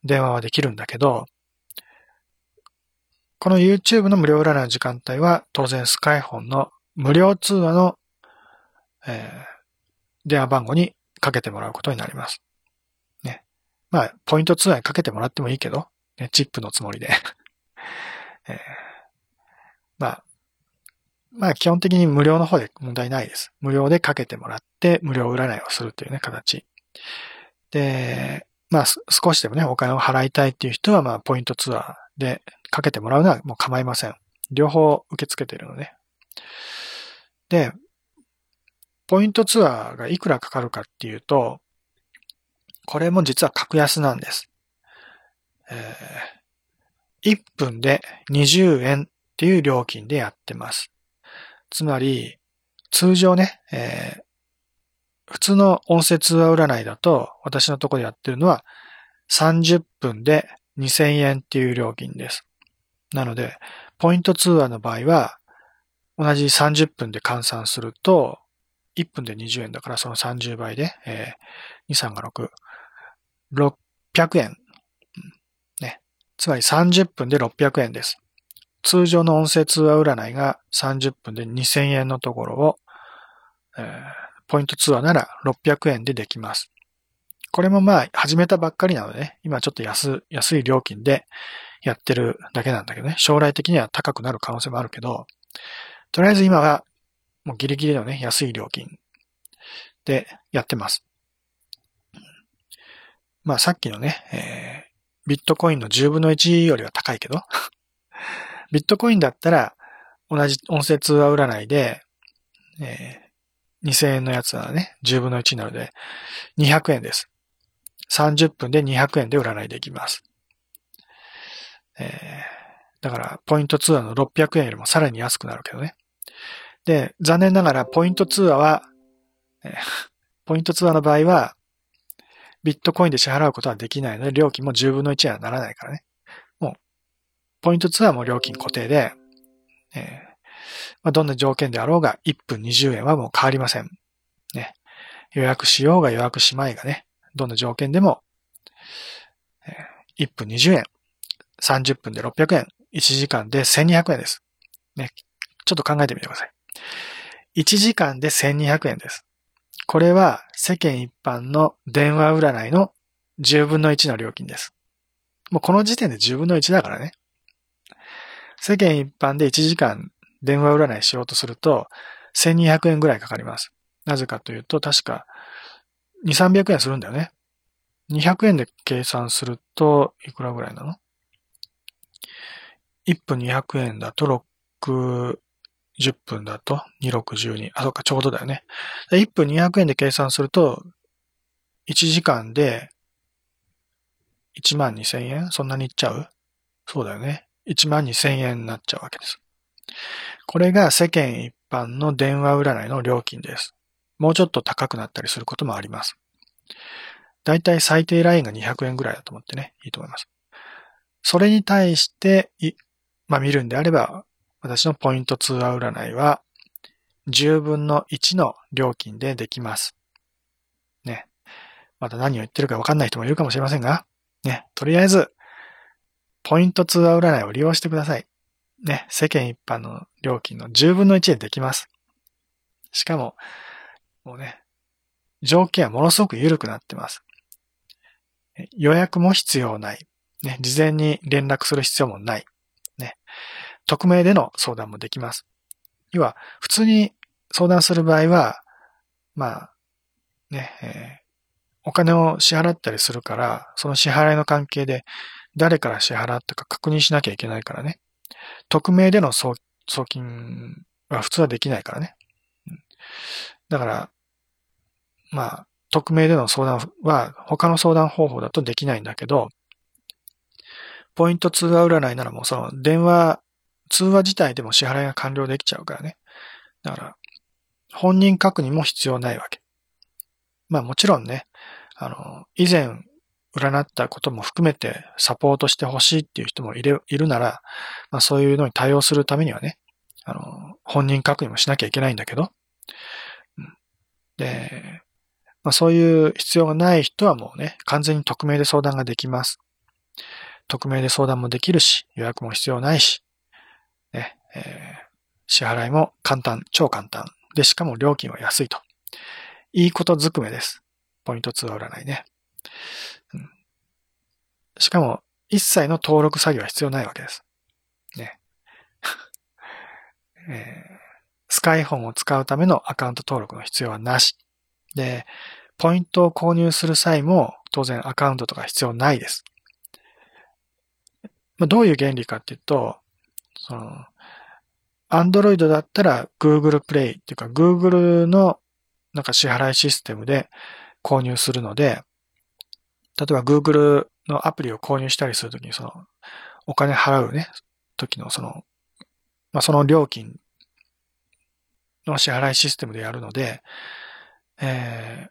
電話はできるんだけど、この YouTube の無料占いの時間帯は、当然スカイフォンの無料通話の、えー、電話番号にかけてもらうことになります。ね。まあ、ポイント通話にかけてもらってもいいけど、ね、チップのつもりで えー、まあ基本的に無料の方で問題ないです。無料でかけてもらって、無料占いをするというね、形。で、まあ少しでもね、お金を払いたいっていう人は、まあポイントツアーでかけてもらうのはもう構いません。両方受け付けてるので。で、ポイントツアーがいくらかかるかっていうと、これも実は格安なんです。えー、1分で20円っていう料金でやってます。つまり、通常ね、えー、普通の音声通話占いだと、私のところでやってるのは、30分で2000円っていう料金です。なので、ポイント通話の場合は、同じ30分で換算すると、1分で20円だからその30倍で、えー、2、3が6、600円。ね。つまり30分で600円です。通常の音声通話占いが30分で2000円のところを、えー、ポイント通話なら600円でできます。これもまあ始めたばっかりなので、ね、今ちょっと安安い料金でやってるだけなんだけどね、将来的には高くなる可能性もあるけど、とりあえず今はもうギリギリのね、安い料金でやってます。まあさっきのね、えー、ビットコインの10分の1よりは高いけど、ビットコインだったら、同じ音声通話占いで、えー、2000円のやつはね、10分の1なので、200円です。30分で200円で占いできます。えー、だから、ポイント通話の600円よりもさらに安くなるけどね。で、残念ながら、ポイント通話は、えー、ポイント通話の場合は、ビットコインで支払うことはできないので、料金も10分の1にはならないからね。ポイント2はもう料金固定で、えーまあ、どんな条件であろうが1分20円はもう変わりません。ね、予約しようが予約しまいがね、どんな条件でも、えー、1分20円、30分で600円、1時間で1200円です。ね、ちょっと考えてみてください。1時間で1200円です。これは世間一般の電話占いの10分の1の料金です。もうこの時点で10分の1だからね。世間一般で1時間電話占いしようとすると、1200円ぐらいかかります。なぜかというと、確か、2、300円するんだよね。200円で計算すると、いくらぐらいなの ?1 分200円だと6、10分だと2612。あ、そっか、ちょうどだよね。1分200円で計算すると、1時間で1万2000円？そんなにいっちゃう？そうだよね。1万2000円になっちゃうわけです。これが世間一般の電話占いの料金です。もうちょっと高くなったりすることもあります。だいたい最低ラインが200円ぐらいだと思ってね、いいと思います。それに対して、まあ見るんであれば、私のポイント通話占いは、10分の1の料金でできます。ね。また何を言ってるかわかんない人もいるかもしれませんが、ね、とりあえず、ポイント通話占いを利用してください。ね、世間一般の料金の10分の1でできます。しかも、もうね、条件はものすごく緩くなってます。予約も必要ない。ね、事前に連絡する必要もない。ね、匿名での相談もできます。要は、普通に相談する場合は、まあ、ね、えー、お金を支払ったりするから、その支払いの関係で誰から支払ったか確認しなきゃいけないからね。匿名での送金は普通はできないからね。だから、まあ、匿名での相談は他の相談方法だとできないんだけど、ポイント通話占いならもうその電話、通話自体でも支払いが完了できちゃうからね。だから、本人確認も必要ないわけ。まあもちろんね、あの、以前占ったことも含めてサポートしてほしいっていう人もいるいるなら、まあそういうのに対応するためにはね、あの、本人確認もしなきゃいけないんだけど、で、まあそういう必要がない人はもうね、完全に匿名で相談ができます。匿名で相談もできるし、予約も必要ないし、ね、えー、支払いも簡単、超簡単。で、しかも料金は安いと。いいことずくめです。ポイント2は占いね。うん、しかも、一切の登録作業は必要ないわけです。ね。えー、スカイフォンを使うためのアカウント登録の必要はなし。で、ポイントを購入する際も当然アカウントとか必要ないです。まあ、どういう原理かっていうと、その、Android だったら Google Play っていうか Google のなんか支払いシステムで購入するので、例えば Google のアプリを購入したりするときにそのお金払うね、時のその、まあ、その料金の支払いシステムでやるので、えー、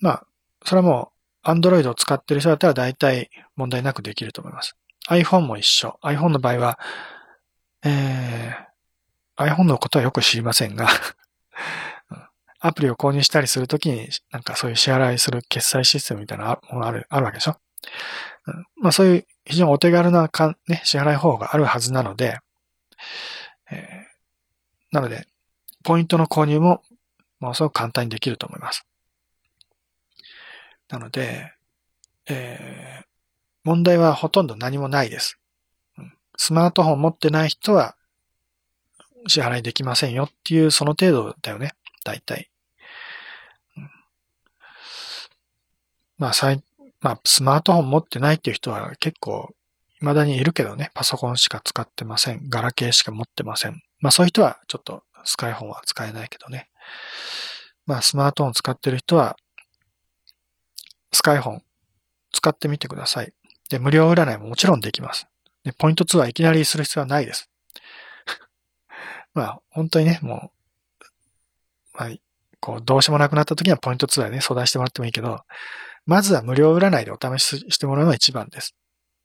まあ、それはもう Android を使ってる人だったら大体問題なくできると思います。iPhone も一緒。iPhone の場合は、えー、iPhone のことはよく知りませんがアプリを購入したりするときに、なんかそういう支払いする決済システムみたいなものある、あるわけでしょ、うん、まあそういう非常にお手軽なかん、ね、支払い方法があるはずなので、えー、なので、ポイントの購入もものすごく簡単にできると思います。なので、えー、問題はほとんど何もないです。スマートフォン持ってない人は支払いできませんよっていうその程度だよね。大体。まあ、まあ、スマートフォン持ってないっていう人は結構未だにいるけどね。パソコンしか使ってません。ガラケーしか持ってません。まあそういう人はちょっとスカイフォンは使えないけどね。まあスマートフォン使ってる人は、スカイフォン使ってみてください。で、無料占いももちろんできます。で、ポイント2はいきなりする必要はないです。まあ本当にね、もう、まあ、こう、どうしようもなくなった時にはポイント2はね、相談してもらってもいいけど、まずは無料占いでお試ししてもらうのが一番です。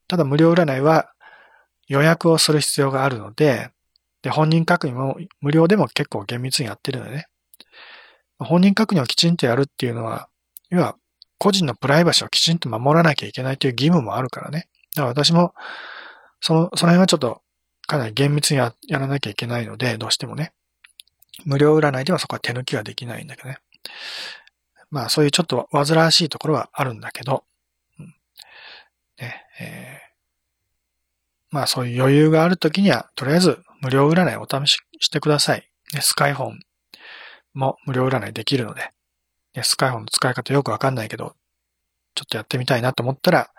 ただ無料占いは予約をする必要があるので、で、本人確認も無料でも結構厳密にやってるのでね。本人確認をきちんとやるっていうのは、要は個人のプライバシーをきちんと守らなきゃいけないという義務もあるからね。だから私も、その、その辺はちょっとかなり厳密にややらなきゃいけないので、どうしてもね。無料占いではそこは手抜きはできないんだけどね。まあそういうちょっと煩わしいところはあるんだけど、うん、ねえー、まあそういう余裕があるときには、とりあえず無料占いをお試ししてください。ね、スカイフォンも無料占いできるので、ね、スカイフォンの使い方よくわかんないけど、ちょっとやってみたいなと思ったら、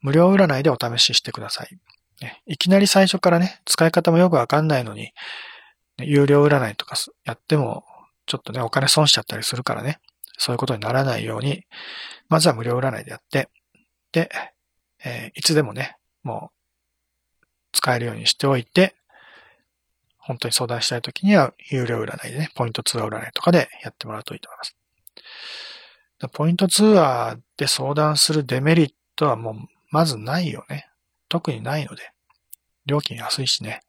無料占いでお試ししてください。ね、いきなり最初からね、使い方もよくわかんないのに、有料占いとかやっても、ちょっとね、お金損しちゃったりするからね、そういうことにならないように、まずは無料占いでやって、で、えー、いつでもね、もう、使えるようにしておいて、本当に相談したいときには、有料占いでね、ポイントツアー占いとかでやってもらうといいと思います。ポイントツアーで相談するデメリットはもう、まずないよね。特にないので。料金安いしね。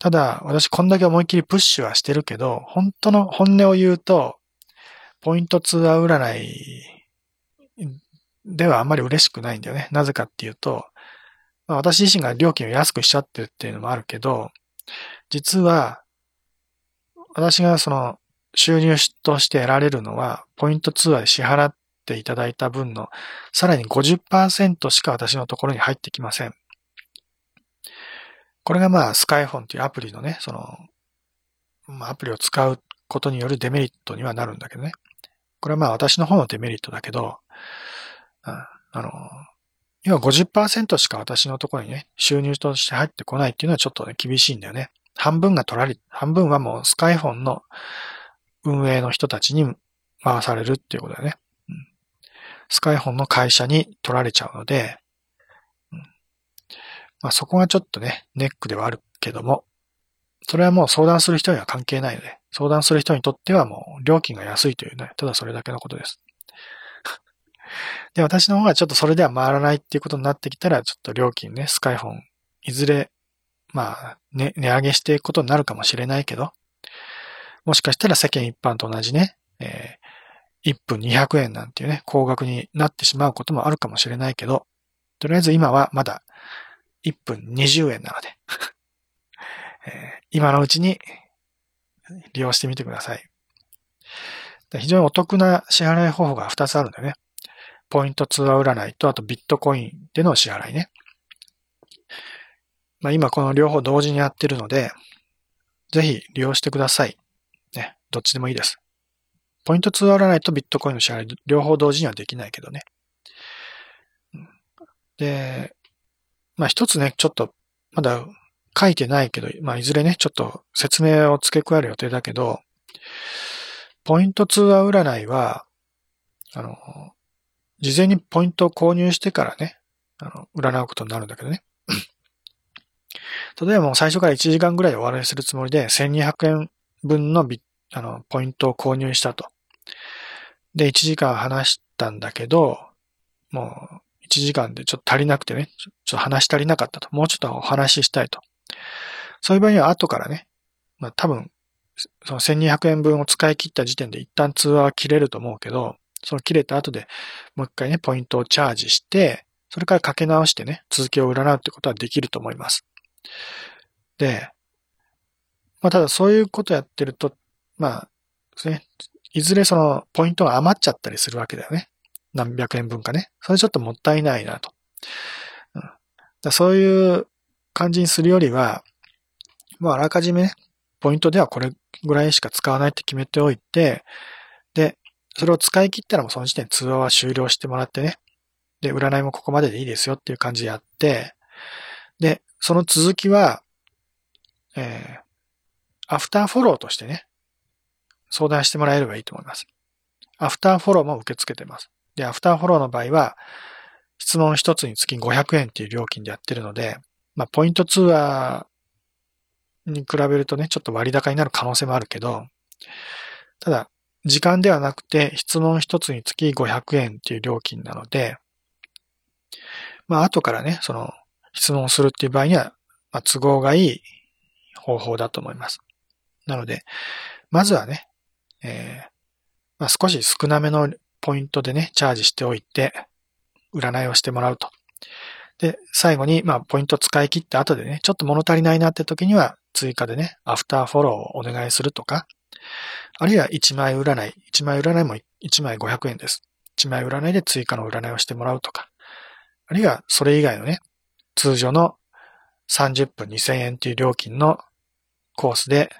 ただ、私こんだけ思いっきりプッシュはしてるけど、本当の本音を言うと、ポイントツアー占いではあんまり嬉しくないんだよね。なぜかっていうと、まあ、私自身が料金を安くしちゃってるっていうのもあるけど、実は、私がその収入として得られるのは、ポイントツアーで支払っていただいた分のさらに50%しか私のところに入ってきません。これがまあ、スカイフォンというアプリのね、その、ま、アプリを使うことによるデメリットにはなるんだけどね。これはまあ私の方のデメリットだけど、あの、要は50%しか私のところにね、収入として入ってこないっていうのはちょっとね、厳しいんだよね。半分が取られ、半分はもうスカイフォンの運営の人たちに回されるっていうことだよね。スカイフォンの会社に取られちゃうので、まあ、そこがちょっとね、ネックではあるけども、それはもう相談する人には関係ないので、相談する人にとってはもう料金が安いというね、ただそれだけのことです。で、私の方がちょっとそれでは回らないっていうことになってきたら、ちょっと料金ね、スカイフォン、いずれ、まあ、ね、値上げしていくことになるかもしれないけど、もしかしたら世間一般と同じね、えー、1分200円なんていうね、高額になってしまうこともあるかもしれないけど、とりあえず今はまだ1分20円なので えー、今のうちに利用してみてください。非常にお得な支払い方法が2つあるんだよね。ポイント通話占いと、あとビットコインでの支払いね。まあ、今この両方同時にやってるので、ぜひ利用してください。ね、どっちでもいいです。ポイント通話占いとビットコインの支払い、両方同時にはできないけどね。で、まあ一つね、ちょっと、まだ書いてないけど、まあいずれね、ちょっと説明を付け加える予定だけど、ポイント通話占いは、あの、事前にポイントを購入してからね、あの、占うことになるんだけどね。例えばもう最初から1時間ぐらいお笑いするつもりで、1200円分のビあの、ポイントを購入したと。で、1時間話したんだけど、もう、時間でちょっと足りなくてね、ちょっと話足りなかったと。もうちょっとお話ししたいと。そういう場合には後からね、まあ多分、その1200円分を使い切った時点で一旦通話は切れると思うけど、その切れた後でもう一回ね、ポイントをチャージして、それからかけ直してね、続きを占うってことはできると思います。で、まあただそういうことやってると、まあ、ね、いずれそのポイントが余っちゃったりするわけだよね。何百円分かね。それちょっともったいないなと。うん、だそういう感じにするよりは、まああらかじめね、ポイントではこれぐらいしか使わないって決めておいて、で、それを使い切ったらもうその時点通話は終了してもらってね。で、占いもここまででいいですよっていう感じでやって、で、その続きは、えー、アフターフォローとしてね、相談してもらえればいいと思います。アフターフォローも受け付けてます。で、アフターフォローの場合は、質問一つにつき500円っていう料金でやってるので、まあ、ポイント通話に比べるとね、ちょっと割高になる可能性もあるけど、ただ、時間ではなくて質問一つにつき500円っていう料金なので、まあ後からね、その質問するっていう場合には、まあ、都合がいい方法だと思います。なので、まずはね、えー、まあ、少し少なめのポイントでね、チャージしておいて、占いをしてもらうと。で、最後に、まあ、ポイント使い切った後でね、ちょっと物足りないなって時には、追加でね、アフターフォローをお願いするとか、あるいは1枚占い。1枚占いも1枚500円です。1枚占いで追加の占いをしてもらうとか。あるいはそれ以外のね、通常の30分2000円という料金のコースで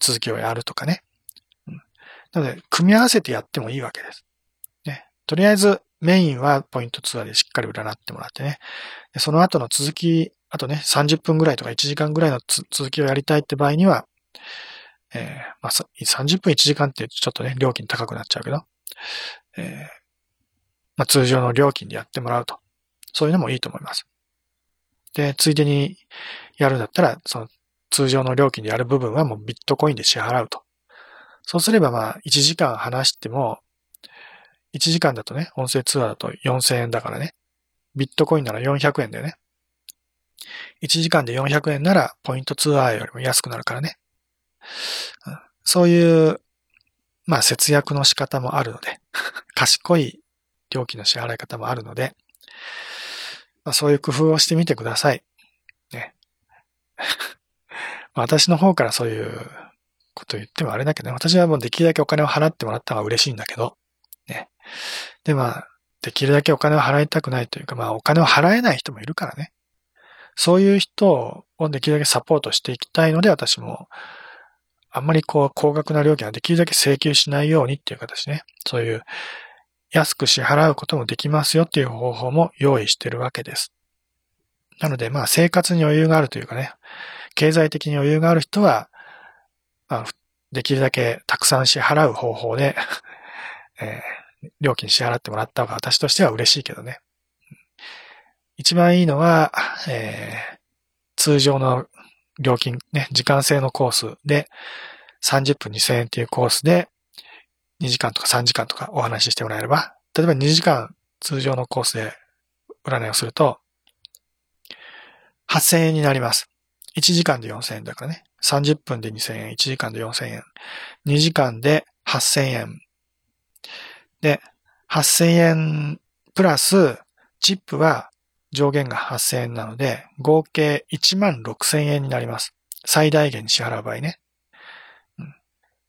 続きをやるとかね。なので、組み合わせてやってもいいわけです。とりあえずメインはポイントツアーでしっかり占ってもらってね。その後の続き、あとね、30分ぐらいとか1時間ぐらいの続きをやりたいって場合には、えー、まあ、30分1時間ってちょっとね、料金高くなっちゃうけど、えー、まあ、通常の料金でやってもらうと。そういうのもいいと思います。で、ついでにやるんだったら、その通常の料金でやる部分はもうビットコインで支払うと。そうすればまあ、1時間話しても、1時間だとね、音声通話だと4000円だからね。ビットコインなら400円だよね。1時間で400円なら、ポイント通話よりも安くなるからね。そういうまあ節約の仕方もあるので、賢い料金の支払い方もあるので、まあ、そういう工夫をしてみてください。ね。私の方からそういうこと言ってもあれだけどね、私はもうできるだけお金を払ってもらった方が嬉しいんだけど、で、まあ、できるだけお金を払いたくないというか、まあ、お金を払えない人もいるからね。そういう人をできるだけサポートしていきたいので、私も、あんまりこう、高額な料金はできるだけ請求しないようにっていう形ね。そういう、安く支払うこともできますよっていう方法も用意してるわけです。なので、まあ、生活に余裕があるというかね、経済的に余裕がある人は、まあ、できるだけたくさん支払う方法で えー、料金支払ってもらった方が私としては嬉しいけどね。一番いいのは、えー、通常の料金、ね、時間制のコースで、30分2000円っていうコースで、2時間とか3時間とかお話ししてもらえれば、例えば2時間通常のコースで占いをすると、8000円になります。1時間で4000円だからね。30分で2000円、1時間で4000円。2時間で8000円。で、8000円プラス、チップは上限が8000円なので、合計1万6000円になります。最大限に支払う場合ね。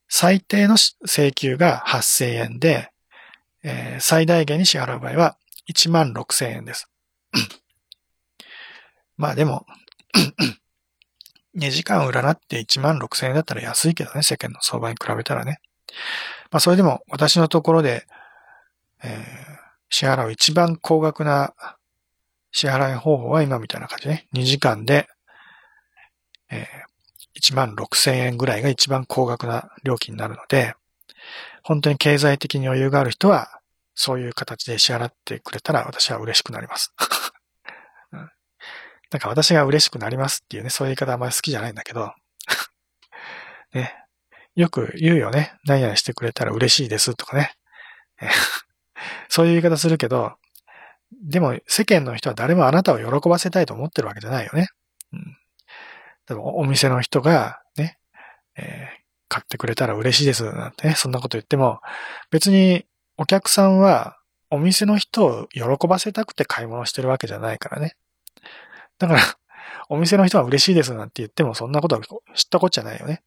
最低の請求が8000円で、えー、最大限に支払う場合は1万6000円です。まあでも2時間占って1万6000円だったら安いけどね、世間の相場に比べたらね。まあそれでも私のところで、え、支払う一番高額な支払い方法は今みたいな感じね。2時間で、え、1万6000円ぐらいが一番高額な料金になるので、本当に経済的に余裕がある人は、そういう形で支払ってくれたら私は嬉しくなります。なんか私が嬉しくなりますっていうね、そういう言い方あんまり好きじゃないんだけど、ね、よく言うよね。何々してくれたら嬉しいですとかね。そういう言い方するけど、でも世間の人は誰もあなたを喜ばせたいと思ってるわけじゃないよね。うん。でもお店の人がね、えー、買ってくれたら嬉しいですなんてね、そんなこと言っても、別にお客さんはお店の人を喜ばせたくて買い物してるわけじゃないからね。だから、お店の人は嬉しいですなんて言ってもそんなことは知ったこっちゃないよね。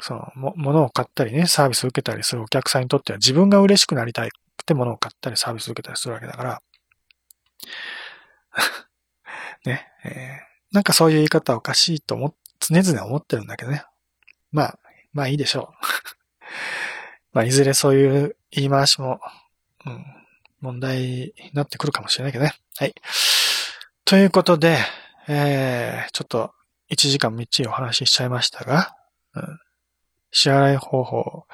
その、も、物を買ったりね、サービスを受けたりするお客さんにとっては自分が嬉しくなりたいって物を買ったりサービスを受けたりするわけだから、ね、えー、なんかそういう言い方はおかしいと思、常々思ってるんだけどね。まあ、まあいいでしょう。まあいずれそういう言い回しも、うん、問題になってくるかもしれないけどね。はい。ということで、えー、ちょっと1時間みっちりお話ししちゃいましたが、うん、支払い方法、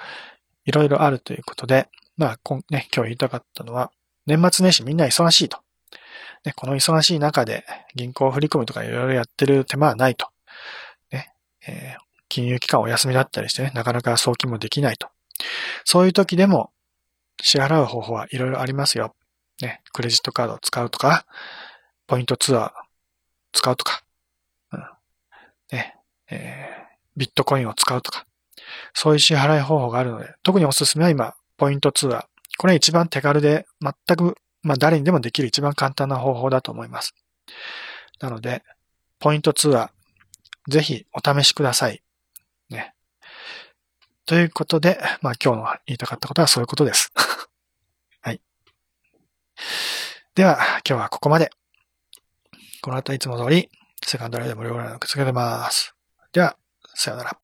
いろいろあるということで、まあ、今、ね、今日言いたかったのは、年末年始みんな忙しいと。ね、この忙しい中で銀行振り込みとかいろいろやってる手間はないと。ね、えー、金融機関お休みだったりしてね、なかなか送金もできないと。そういう時でも支払う方法はいろいろありますよ。ね、クレジットカードを使うとか、ポイントツアー使うとか、うん、ね、えー、ビットコインを使うとか、そういう支払い方法があるので、特におすすめは今、ポイントツアー。これ一番手軽で、全く、まあ誰にでもできる一番簡単な方法だと思います。なので、ポイントツアー、ぜひお試しください。ね。ということで、まあ今日の言いたかったことはそういうことです。はい。では、今日はここまで。この後いつも通り、セカンドライド無料ラインを受け付けてます。では、さよなら。